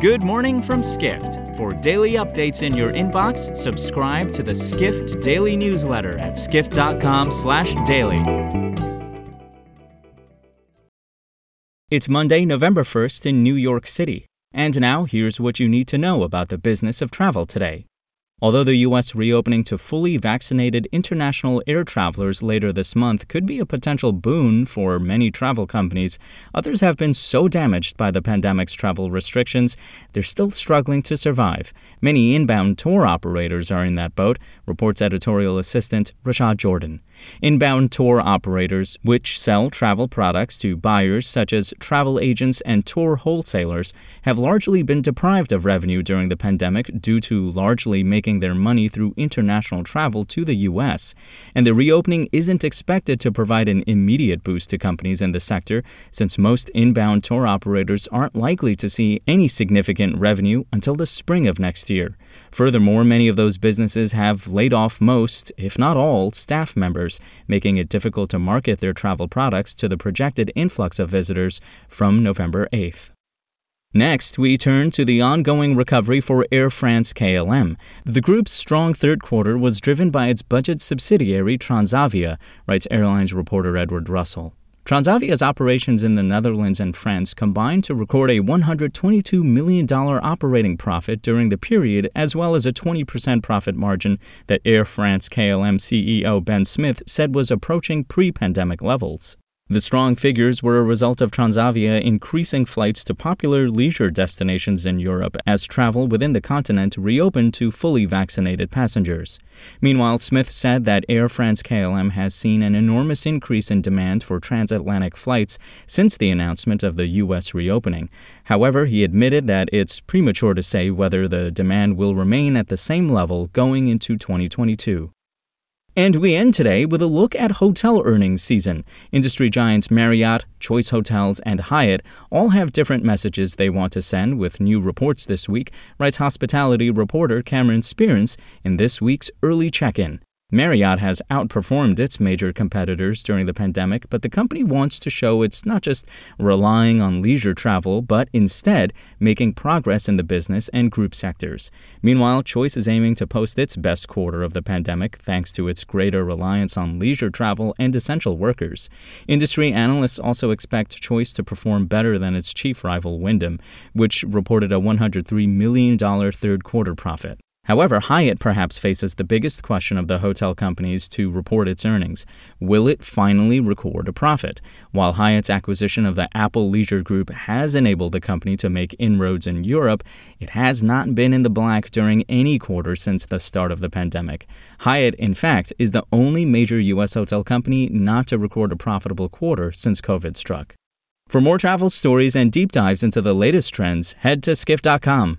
Good morning from Skift. For daily updates in your inbox, subscribe to the Skift Daily newsletter at skift.com/daily. It's Monday, November 1st in New York City. And now here's what you need to know about the business of travel today. Although the U.S. reopening to fully vaccinated international air travelers later this month could be a potential boon for many travel companies, others have been so damaged by the pandemic's travel restrictions, they're still struggling to survive. Many inbound tour operators are in that boat, reports editorial assistant Rashad Jordan. Inbound tour operators, which sell travel products to buyers such as travel agents and tour wholesalers, have largely been deprived of revenue during the pandemic due to largely making their money through international travel to the U.S., and the reopening isn't expected to provide an immediate boost to companies in the sector, since most inbound tour operators aren't likely to see any significant revenue until the spring of next year. Furthermore, many of those businesses have laid off most, if not all, staff members, making it difficult to market their travel products to the projected influx of visitors from November 8th. Next, we turn to the ongoing recovery for Air France KLM. The group's strong third quarter was driven by its budget subsidiary Transavia, writes airlines reporter Edward Russell. Transavia's operations in the Netherlands and France combined to record a $122 million operating profit during the period, as well as a 20% profit margin that Air France KLM CEO Ben Smith said was approaching pre pandemic levels. The strong figures were a result of Transavia increasing flights to popular leisure destinations in Europe as travel within the continent reopened to fully vaccinated passengers. Meanwhile, Smith said that Air France KLM has seen an enormous increase in demand for transatlantic flights since the announcement of the U.S. reopening. However, he admitted that it's premature to say whether the demand will remain at the same level going into 2022. And we end today with a look at hotel earnings season. Industry giants Marriott, Choice Hotels, and Hyatt all have different messages they want to send with new reports this week, writes hospitality reporter Cameron Sperance in this week's early check in. Marriott has outperformed its major competitors during the pandemic, but the company wants to show it's not just relying on leisure travel, but instead making progress in the business and group sectors. Meanwhile, Choice is aiming to post its best quarter of the pandemic thanks to its greater reliance on leisure travel and essential workers. Industry analysts also expect Choice to perform better than its chief rival Wyndham, which reported a $103 million third quarter profit. However, Hyatt perhaps faces the biggest question of the hotel companies to report its earnings. Will it finally record a profit? While Hyatt's acquisition of the Apple Leisure Group has enabled the company to make inroads in Europe, it has not been in the black during any quarter since the start of the pandemic. Hyatt, in fact, is the only major U.S. hotel company not to record a profitable quarter since COVID struck. For more travel stories and deep dives into the latest trends, head to skift.com.